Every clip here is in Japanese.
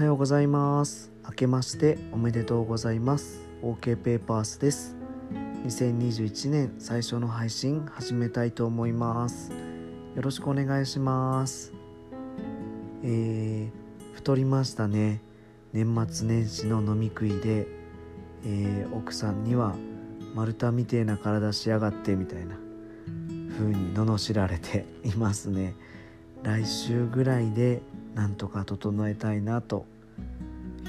はようございます。明けましておめでとうございます。OK ペーパースです。2021年最初の配信始めたいと思います。よろしくお願いします。えー、太りましたね。年末年始の飲み食いで、えー、奥さんには丸太みてえな体しやがってみたいな風に罵られていますね。来週ぐらいでなんとか整えたいなと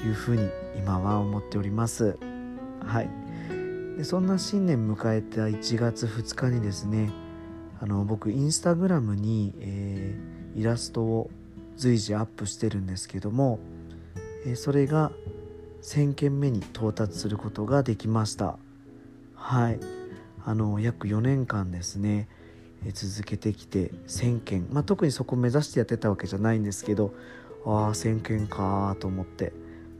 いうふうに今は思っております。はい。でそんな新年迎えた1月2日にですねあの僕インスタグラムに、えー、イラストを随時アップしてるんですけども、えー、それが1000件目に到達することができました。はい。あの約4年間ですね続けてきて1,000件、まあ、特にそこを目指してやってたわけじゃないんですけどああ1,000件かと思って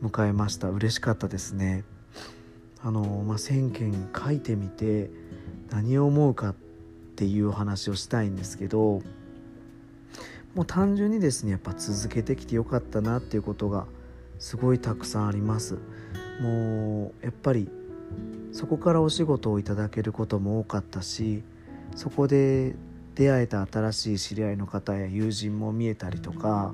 迎えました嬉しかったですね。あのまあ、1,000件書いてみて何を思うかっていう話をしたいんですけどもう単純にですねやっぱ続けてきてよかったなっていうことがすごいたくさんあります。もうやっぱりそこからお仕事をいただけることも多かったしそこで出会えた新しい知り合いの方や友人も見えたりとか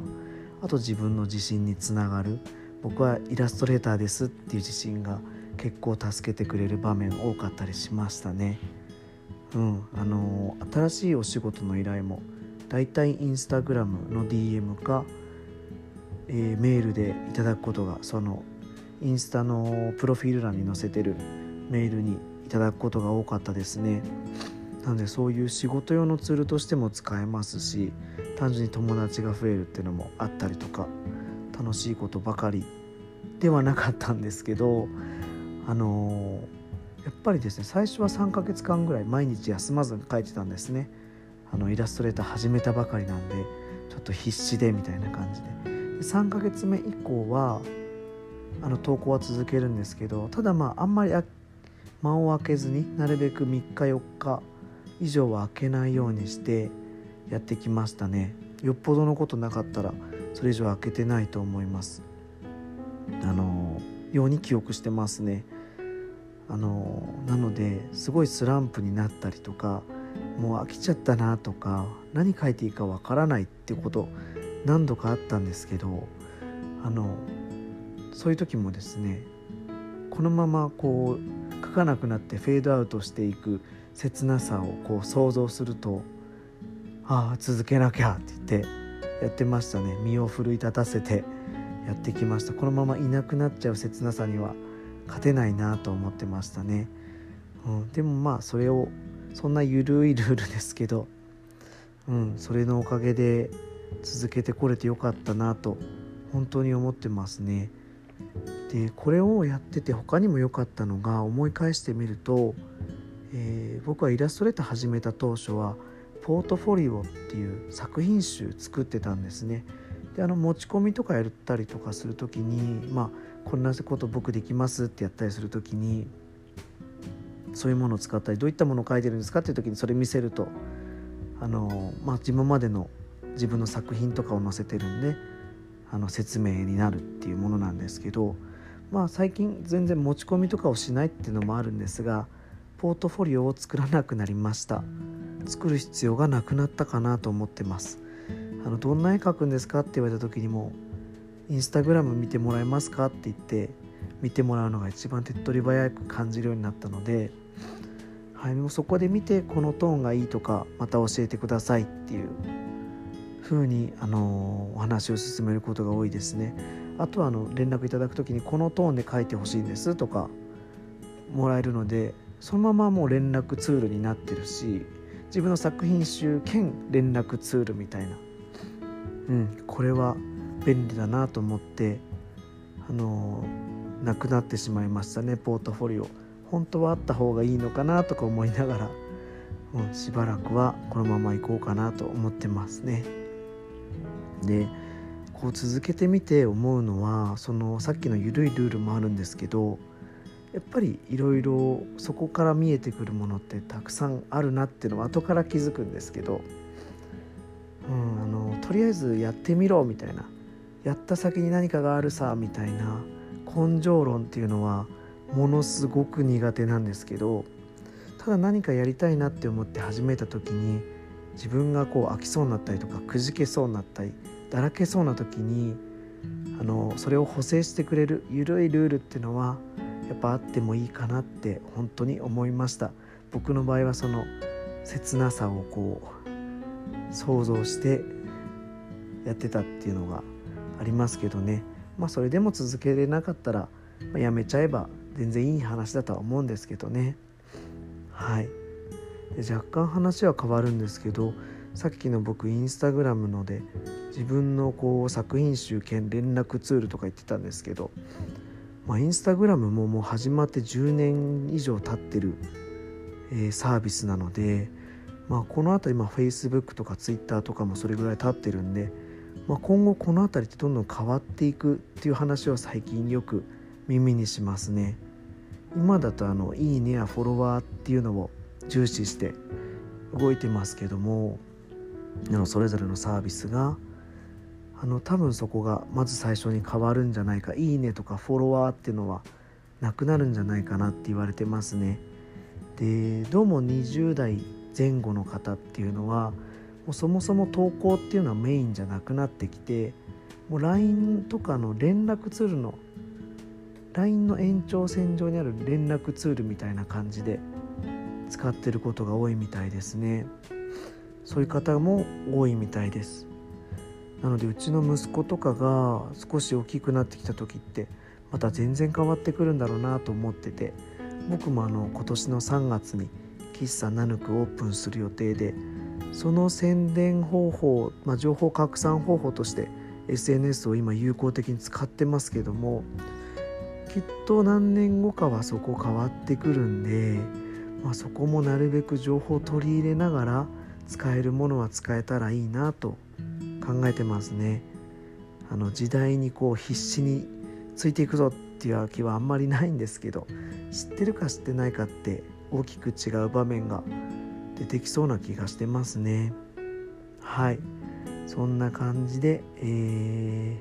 あと自分の自信につながる僕はイラストレーターですっていう自信が結構助けてくれる場面多かったりしましたね。うん、あの新しいお仕事の依頼もだいたいインスタグラムの DM か、えー、メールでいただくことがそのインスタのプロフィール欄に載せてるメールにいただくことが多かったですね。なのでそういう仕事用のツールとしても使えますし単純に友達が増えるっていうのもあったりとか楽しいことばかりではなかったんですけどあのー、やっぱりですね最初は3ヶ月間ぐらい毎日休まずに書いてたんですね。あのイラストレーター始めたばかりなんでちょっと必死でみたいな感じで。で3ヶ月目以降はあの投稿は続けるんですけどただまああんまり間を空けずになるべく3日4日以上は開けないようにしてやってきましたね。よっぽどのことなかったらそれ以上開けてないと思います。あのように記憶してますね。あのなのですごいスランプになったりとかもう飽きちゃったなとか何書いていいかわからないってこと何度かあったんですけどあのそういう時もですねこのままこう書かなくなってフェードアウトしていく切なさをこう想像するとああ続けなきゃって言ってやってましたね。身を奮い立たせてやってきました。このままいなくなっちゃう切なさには勝てないなと思ってましたね、うん、でもまあそれをそんな緩いルールですけど、うん、それのおかげで続けてこれてよかったなと本当に思ってますね。でこれをやってて他にも良かったのが思い返してみるとえー、僕はイラストレーター始めた当初はポートフォリオっていう作品集作ってたんですね。であの持ち込みとかやったりとかする時にまあこんなこと僕できますってやったりする時にそういうものを使ったりどういったものを書いてるんですかっていう時にそれ見せるとあの、まあ、今までの自分の作品とかを載せてるんであの説明になるっていうものなんですけど、まあ、最近全然持ち込みとかをしないっていうのもあるんですがポートフォリオを作らなくなりました。作る必要がなくなったかなと思ってます。あのどんな絵描くんですかって言われた時にもインスタグラム見てもらえますかって言って見てもらうのが一番手っ取り早く感じるようになったので、はい、もうそこで見てこのトーンがいいとかまた教えてくださいっていう風にあのお話を進めることが多いですね。あとはあの連絡いただく時にこのトーンで書いてほしいんですとかもらえるのでそのままもう連絡ツールになってるし自分の作品集兼連絡ツールみたいな、うん、これは便利だなと思ってあのなくなってしまいましたねポートフォリオ。本当はあった方がいいのかなとか思いながら、うん、しばらくはこのまま行こうかなと思ってますね。でこう続けてみて思うのはそのさっきの緩いルールもあるんですけどやっぱりいろいろそこから見えてくるものってたくさんあるなっていうのは後から気づくんですけど、うん、あのとりあえずやってみろみたいな。やった先に何かがあるさみたいな。根性論っていうのはものすごく苦手なんですけどただ何かやりたいなって思って始めた時に自分がこう飽きそうになったりとかくじけそうになったりだらけそうな時にあのそれを補正してくれる緩いルールっていうのはやっぱあってもいいかなって本当に思いました。僕の場合はその切なさをこう想像してやってたっていうのがありますけどね。まあそれでも続けれなかったら、ま、やめちゃえば全然いい話だとは思うんですけどね。はい。で若干話は変わるんですけどさっきの僕インスタグラムので自分のこう作品集兼連絡ツールとか言ってたんですけど、まあ、インスタグラムももう始まって10年以上経ってる、えー、サービスなので、まあ、この辺り、まあ、Facebook とか Twitter とかもそれぐらい経ってるんで、まあ、今後この辺りってどんどん変わっていくっていう話を最近よく耳にしますね。今だとあのいいねやフォロワーっていうのを重視して動いてますけどもそれぞれのサービスがあの多分そこがまず最初に変わるんじゃないか「いいね」とかフォロワーっていうのはなくなるんじゃないかなって言われてますね。でどうも20代前後の方っていうのはもうそもそも投稿っていうのはメインじゃなくなってきてもう LINE とかの連絡ツールの LINE の延長線上にある連絡ツールみたいな感じで使ってることが多いみたいですねそういう方も多いみたいですなのでうちの息子とかが少し大きくなってきた時ってまた全然変わってくるんだろうなと思ってて僕もあの今年の3月に喫茶ナヌクオープンする予定でその宣伝方法、まあ、情報拡散方法として SNS を今有効的に使ってますけどもきっと何年後かはそこ変わってくるんでまあ、そこもなるべく情報を取り入れながら使えるものは使えたらいいなと考えてますね。あの時代にこう必死についていくぞっていう気はあんまりないんですけど知ってるか知ってないかって大きく違う場面が出てきそうな気がしてますね。はいそんな感じで、え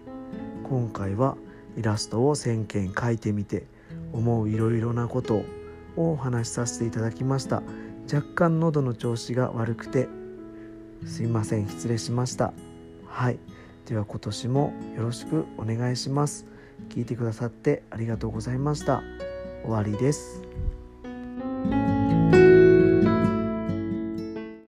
ー、今回はイラストを1000件描いてみて思ういろいろなことをお話しさせていただきました若干喉の調子が悪くてすいません失礼しましたはい。では今年もよろしくお願いします。聞いてくださってありがとうございました。終わりです。